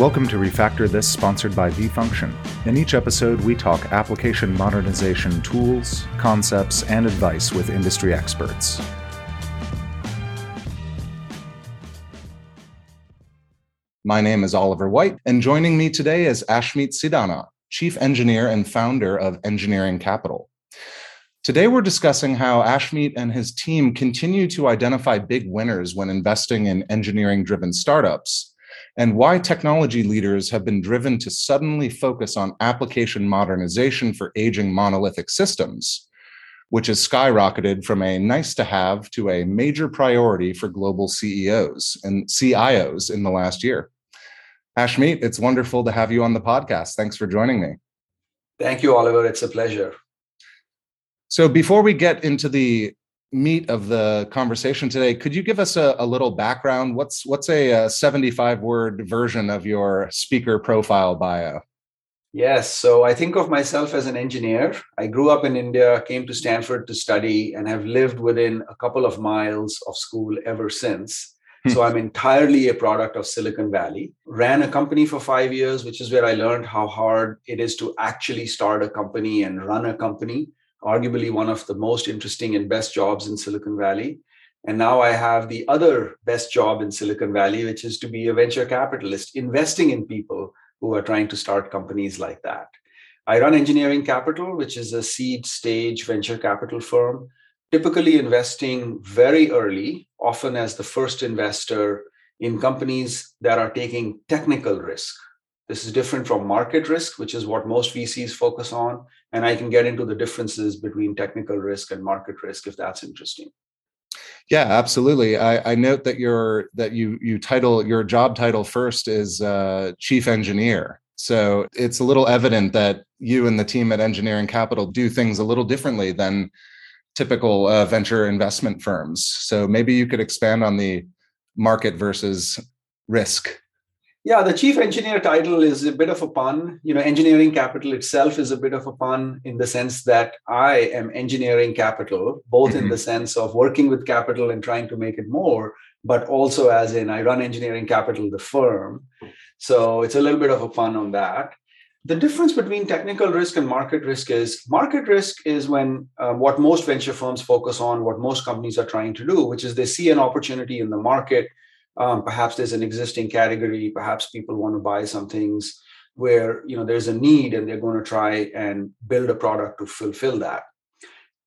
Welcome to Refactor This, sponsored by vFunction. In each episode, we talk application modernization tools, concepts, and advice with industry experts. My name is Oliver White, and joining me today is Ashmeet Sidana, Chief Engineer and founder of Engineering Capital. Today, we're discussing how Ashmeet and his team continue to identify big winners when investing in engineering driven startups and why technology leaders have been driven to suddenly focus on application modernization for aging monolithic systems, which has skyrocketed from a nice to have to a major priority for global CEOs and CIOs in the last year. Ashmeet, it's wonderful to have you on the podcast. Thanks for joining me. Thank you, Oliver. It's a pleasure. So, before we get into the meat of the conversation today, could you give us a, a little background? What's what's a, a 75 word version of your speaker profile bio? Yes. So I think of myself as an engineer. I grew up in India, came to Stanford to study, and have lived within a couple of miles of school ever since. Hmm. So I'm entirely a product of Silicon Valley. Ran a company for five years, which is where I learned how hard it is to actually start a company and run a company arguably one of the most interesting and best jobs in Silicon Valley. And now I have the other best job in Silicon Valley, which is to be a venture capitalist, investing in people who are trying to start companies like that. I run Engineering Capital, which is a seed stage venture capital firm, typically investing very early, often as the first investor in companies that are taking technical risk. This is different from market risk, which is what most VCs focus on. And I can get into the differences between technical risk and market risk if that's interesting. Yeah, absolutely. I, I note that your that you you title your job title first is uh, chief engineer. So it's a little evident that you and the team at Engineering Capital do things a little differently than typical uh, venture investment firms. So maybe you could expand on the market versus risk yeah, the chief engineer title is a bit of a pun. You know, engineering capital itself is a bit of a pun in the sense that I am engineering capital, both mm-hmm. in the sense of working with capital and trying to make it more, but also as in I run engineering capital, the firm. So it's a little bit of a pun on that. The difference between technical risk and market risk is market risk is when um, what most venture firms focus on, what most companies are trying to do, which is they see an opportunity in the market um, perhaps there's an existing category perhaps people want to buy some things where you know there's a need and they're going to try and build a product to fulfill that.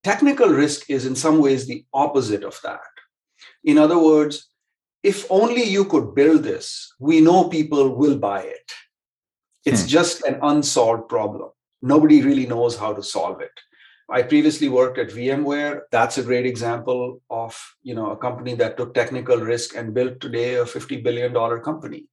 Technical risk is in some ways the opposite of that. In other words if only you could build this we know people will buy it. It's hmm. just an unsolved problem. Nobody really knows how to solve it I previously worked at VMware. That's a great example of you know a company that took technical risk and built today a $50 billion company.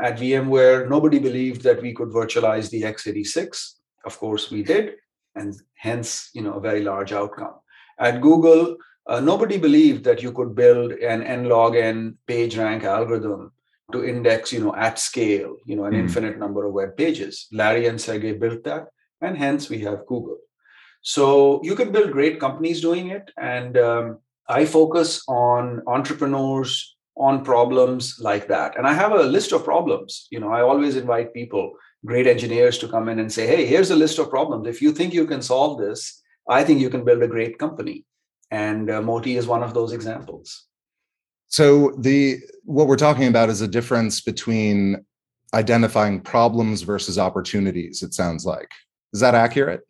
At VMware, nobody believed that we could virtualize the x86. Of course, we did, and hence you know a very large outcome. At Google, uh, nobody believed that you could build an n log n page rank algorithm to index you know at scale you know an mm. infinite number of web pages. Larry and Sergey built that, and hence we have Google. So you can build great companies doing it. And um, I focus on entrepreneurs, on problems like that. And I have a list of problems. You know, I always invite people, great engineers, to come in and say, hey, here's a list of problems. If you think you can solve this, I think you can build a great company. And uh, Moti is one of those examples. So the what we're talking about is a difference between identifying problems versus opportunities, it sounds like. Is that accurate?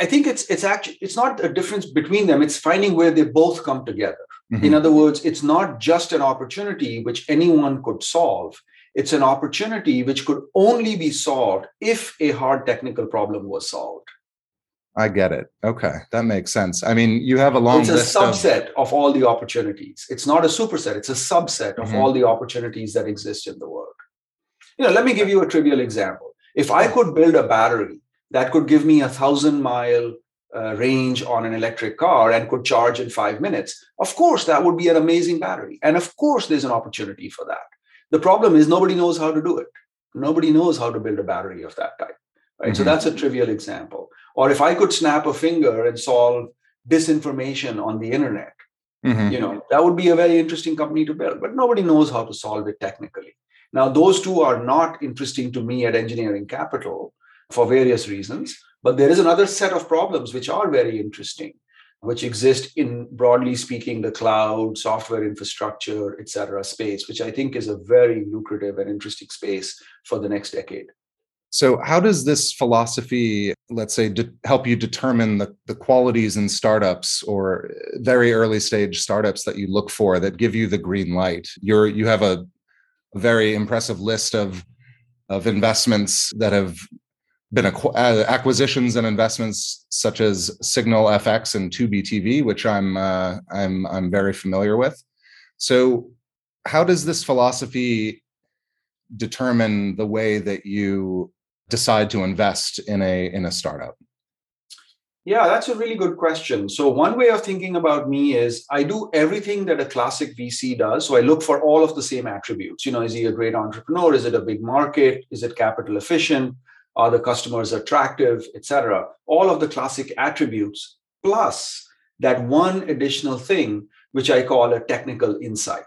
I think it's it's actually it's not a difference between them. It's finding where they both come together. Mm-hmm. In other words, it's not just an opportunity which anyone could solve. It's an opportunity which could only be solved if a hard technical problem was solved. I get it. Okay, that makes sense. I mean, you have a long. It's a subset of... of... all the opportunities. It's not a superset. It's a subset mm-hmm. of all the opportunities that exist in the world. You know, let me give you a trivial example. If I could build a battery that could give me a thousand mile uh, range on an electric car and could charge in five minutes. Of course, that would be an amazing battery. And of course, there's an opportunity for that. The problem is nobody knows how to do it. Nobody knows how to build a battery of that type. Right. Mm-hmm. So that's a trivial example. Or if I could snap a finger and solve disinformation on the internet, mm-hmm. you know, that would be a very interesting company to build. But nobody knows how to solve it technically. Now, those two are not interesting to me at Engineering Capital for various reasons, but there is another set of problems which are very interesting, which exist in broadly speaking the cloud, software infrastructure, et cetera, space, which I think is a very lucrative and interesting space for the next decade. So, how does this philosophy, let's say, de- help you determine the, the qualities in startups or very early stage startups that you look for that give you the green light? You're you have a, a very impressive list of of investments that have been acqu- uh, acquisitions and investments such as Signal FX and Tubi TV, which I'm uh, I'm I'm very familiar with. So, how does this philosophy determine the way that you decide to invest in a in a startup? Yeah, that's a really good question. So, one way of thinking about me is I do everything that a classic VC does. So, I look for all of the same attributes. You know, is he a great entrepreneur? Is it a big market? Is it capital efficient? Are the customers attractive, etc.? All of the classic attributes, plus that one additional thing, which I call a technical insight.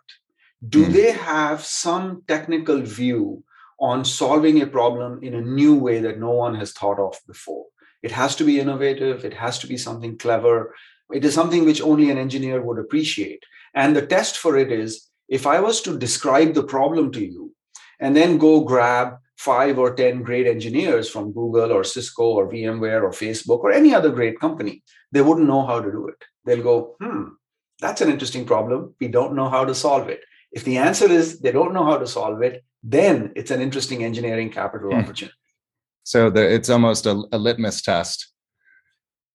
Do mm. they have some technical view on solving a problem in a new way that no one has thought of before. It has to be innovative, it has to be something clever. It is something which only an engineer would appreciate. And the test for it is if I was to describe the problem to you and then go grab five or 10 great engineers from Google or Cisco or VMware or Facebook or any other great company, they wouldn't know how to do it. They'll go, hmm, that's an interesting problem. We don't know how to solve it. If the answer is they don't know how to solve it, then it's an interesting engineering capital hmm. opportunity. So the, it's almost a, a litmus test.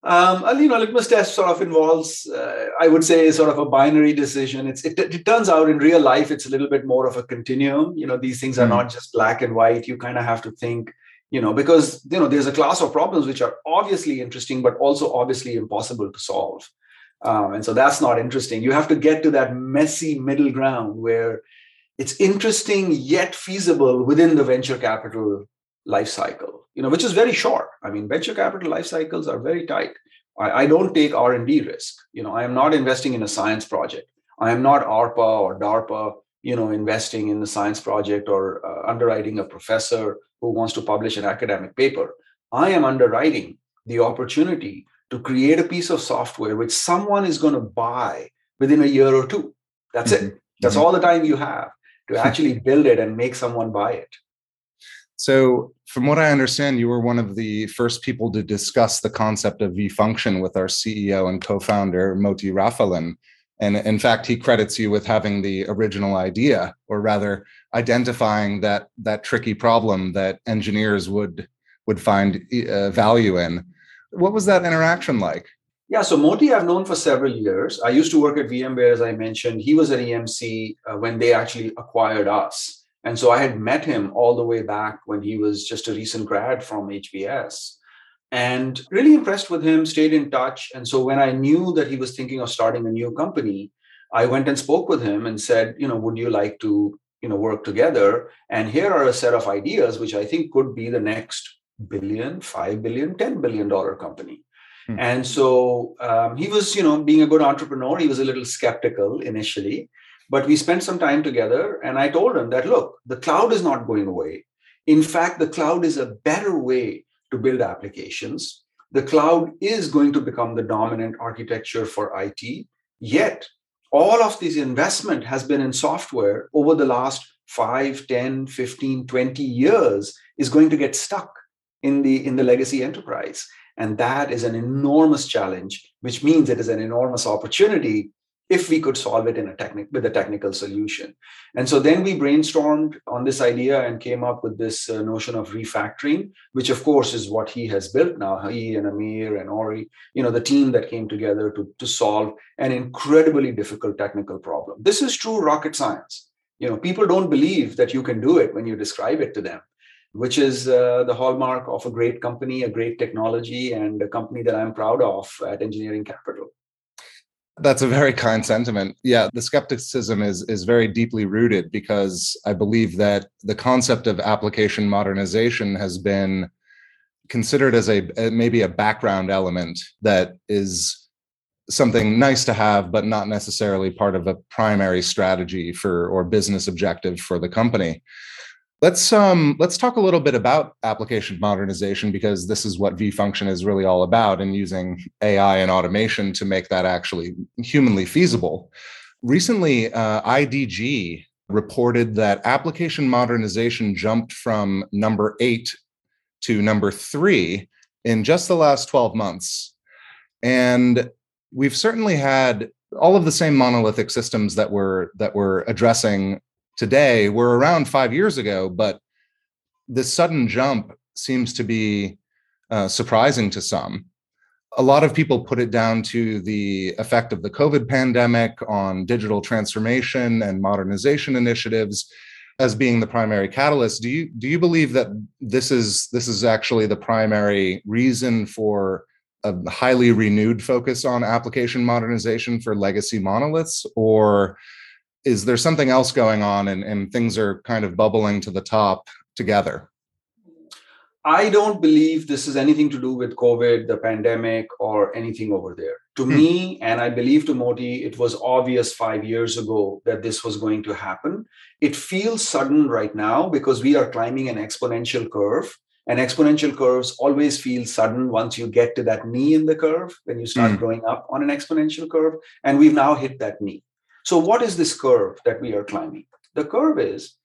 Um, you know, litmus test sort of involves, uh, I would say, sort of a binary decision. It's it, it, turns out in real life it's a little bit more of a continuum. You know, these things are mm. not just black and white. You kind of have to think, you know, because you know there's a class of problems which are obviously interesting, but also obviously impossible to solve. Um, and so that's not interesting. You have to get to that messy middle ground where it's interesting yet feasible within the venture capital life cycle you know which is very short. I mean venture capital life cycles are very tight. I, I, don't take r&d risk. You know i am not investing in a science project. I am not arpa or darpa you know investing in the science project or uh, underwriting a professor who wants to publish an academic paper. I am underwriting the opportunity to create a piece of software which someone is going to buy within a year or two. That's mm-hmm. it that's mm-hmm. all the time you have to actually build it and make someone buy it. So, from what I understand, you were one of the first people to discuss the concept of vFunction with our CEO and co founder, Moti Rafalin. And in fact, he credits you with having the original idea, or rather, identifying that, that tricky problem that engineers would, would find uh, value in. What was that interaction like? Yeah, so Moti I've known for several years. I used to work at VMware, as I mentioned. He was at EMC uh, when they actually acquired us. And so I had met him all the way back when he was just a recent grad from HBS and really impressed with him, stayed in touch. And so when I knew that he was thinking of starting a new company, I went and spoke with him and said, you know, would you like to, you know, work together? And here are a set of ideas which I think could be the next billion, five billion, ten billion dollar company. Hmm. And so um, he was, you know, being a good entrepreneur, he was a little skeptical initially. But we spent some time together, and I told him that look, the cloud is not going away. In fact, the cloud is a better way to build applications. The cloud is going to become the dominant architecture for IT. Yet, all of this investment has been in software over the last 5, 10, 15, 20 years is going to get stuck in the in the legacy enterprise and that is an enormous challenge, which means it is an enormous opportunity if we could solve it in a technic with a technical solution. And so then we brainstormed on this idea and came up with this uh, notion of refactoring, which of course is what he has built now. He and Amir and Ori, you know, the team that came together to, to solve an incredibly difficult technical problem. This is true rocket science. You know, people don't believe that you can do it when you describe it to them which is uh, the hallmark of a great company, a great technology, and a company that I'm proud of at Engineering Capital. That's a very kind sentiment. Yeah, the skepticism is is very deeply rooted because I believe that the concept of application modernization has been considered as a maybe a background element that is something nice to have but not necessarily part of a primary strategy for or business objective for the company Let's um let's talk a little bit about application modernization because this is what vFunction is really all about and using AI and automation to make that actually humanly feasible. Recently, uh, IDG reported that application modernization jumped from number eight to number three in just the last 12 months. And we've certainly had all of the same monolithic systems that we're that we're addressing today were around five years ago, but this sudden jump seems to be uh, surprising to some. A lot of people put it down to the effect of the COVID pandemic on digital transformation and modernization initiatives as being the primary catalyst. Do you do you believe that this is this is actually the primary reason for a highly renewed focus on application modernization for legacy monoliths, or is there something else going on and, and things are kind of bubbling to the top together? I don't believe this is anything to do with COVID, the pandemic, or anything over there. To hmm. me, and I believe to Moti, it was obvious five years ago that this was going to happen. It feels sudden right now because we are climbing an exponential curve. And exponential curves always feel sudden once you get to that knee in the curve, when you start mm. growing up on an exponential curve. And we've now hit that knee. So, what is this curve that we are climbing? The curve is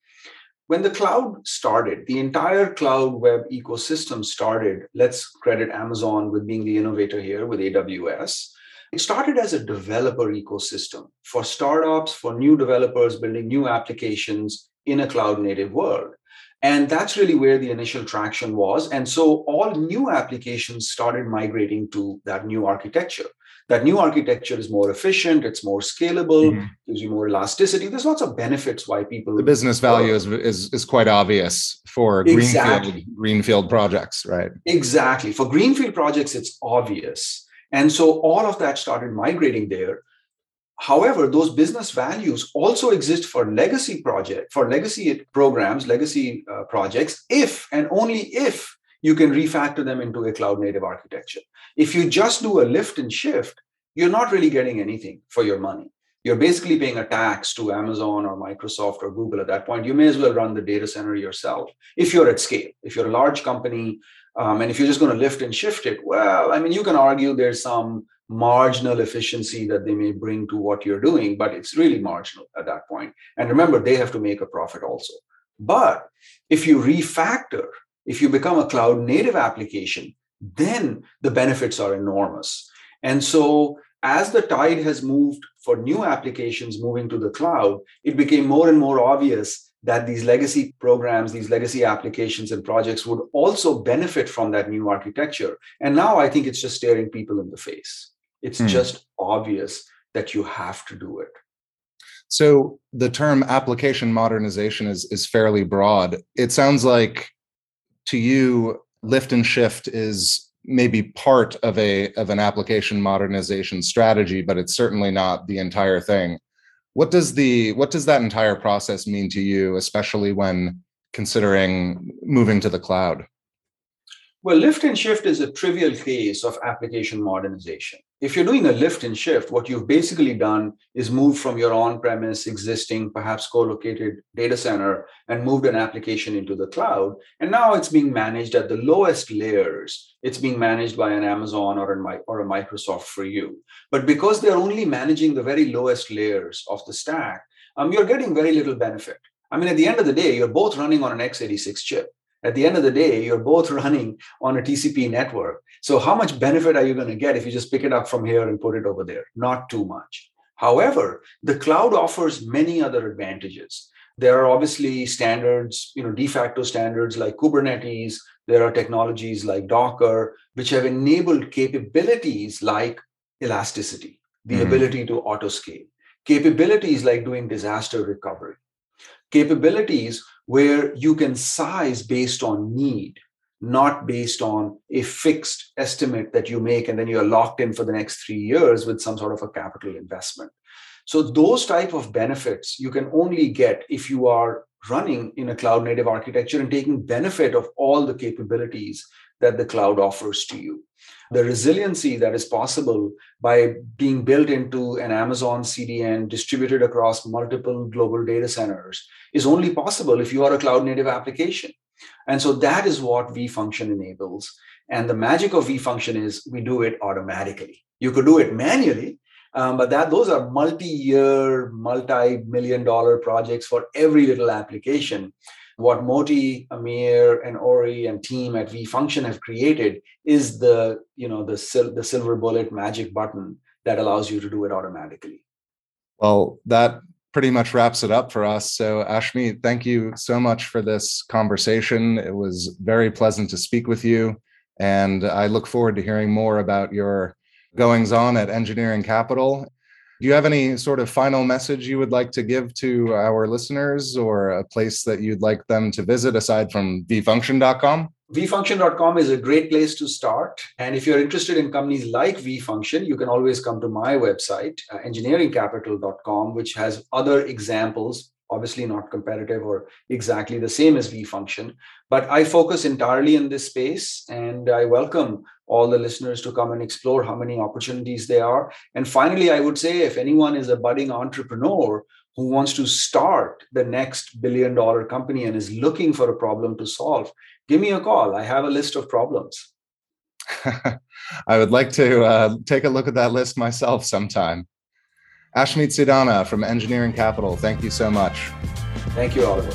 when the cloud started, the entire cloud web ecosystem started. Let's credit Amazon with being the innovator here with AWS. It started as a developer ecosystem for startups, for new developers building new applications in a cloud native world. And that's really where the initial traction was. And so all new applications started migrating to that new architecture that new architecture is more efficient it's more scalable mm-hmm. gives you more elasticity. There's lots of benefits why people the business value is, is is quite obvious for exactly. greenfield greenfield projects right? Exactly. For greenfield projects it's obvious. And so all of that started migrating there. However those business values also exist for legacy project for legacy programs legacy uh, projects if and only if you can refactor them into a cloud native architecture. If you just do a lift and shift, you're not really getting anything for your money. You're basically paying a tax to Amazon or Microsoft or Google at that point. You may as well run the data center yourself if you're at scale. If you're a large company um, and if you're just going to lift and shift it, well, I mean, you can argue there's some marginal efficiency that they may bring to what you're doing, but it's really marginal at that point. And remember, they have to make a profit also. But if you refactor if you become a cloud native application, then the benefits are enormous. And so, as the tide has moved for new applications moving to the cloud, it became more and more obvious that these legacy programs, these legacy applications and projects would also benefit from that new architecture. And now I think it's just staring people in the face. It's hmm. just obvious that you have to do it. So the term application modernization is is fairly broad. It sounds like to you lift and shift is maybe part of a of an application modernization strategy but it's certainly not the entire thing. What does the what does that entire process mean to you especially when considering moving to the cloud well, lift and shift is a trivial case of application modernization. If you're doing a lift and shift, what you've basically done is moved from your on premise existing, perhaps co located data center and moved an application into the cloud. And now it's being managed at the lowest layers. It's being managed by an Amazon or a, or a Microsoft for you. But because they're only managing the very lowest layers of the stack, um, you're getting very little benefit. I mean, at the end of the day, you're both running on an x86 chip at the end of the day, you're both running on a TCP network. So, how much benefit are you going to get if you just pick it up from here and put it over there? Not too much. However, the cloud offers many other advantages. There are obviously standards, you know, de facto standards like Kubernetes. There are technologies like Docker, which have enabled capabilities like elasticity, the mm-hmm. ability to auto scale, capabilities like doing disaster recovery, capabilities where you can size based on need, not based on a fixed estimate that you make and then you're locked in for the next three years with some sort of a capital investment. So those type of benefits you can only get if you are running in a cloud native architecture and taking benefit of all the capabilities that the cloud offers to you. The resiliency that is possible by being built into an Amazon CDN distributed across multiple global data centers is only possible if you are a cloud native application. And so that is what vFunction enables. And the magic of vFunction is we do it automatically. You could do it manually, um, but that those are multi-year, multi-million dollar projects for every little application what Moti, Amir, and Ori and team at vFunction have created is the you know the sil- the silver bullet magic button that allows you to do it automatically. Well, that pretty much wraps it up for us. So, Ashmeet, thank you so much for this conversation. It was very pleasant to speak with you, and I look forward to hearing more about your goings on at Engineering Capital do you have any sort of final message you would like to give to our listeners or a place that you'd like them to visit aside from vfunction.com? vfunction.com is a great place to start. And if you're interested in companies like vfunction, you can always come to my website, uh, engineeringcapital.com, which has other examples obviously not competitive or exactly the same as vFunction. but i focus entirely in this space and i welcome all the listeners to come and explore how many opportunities there are. And finally i would say if anyone is a budding entrepreneur who wants to start the next billion dollar company and is looking for a problem to solve give me a call. I have a list of problems. I would like to uh, take a look at that list myself sometime Ashmeet Sidana from Engineering Capital, thank you so much. Thank you, Oliver.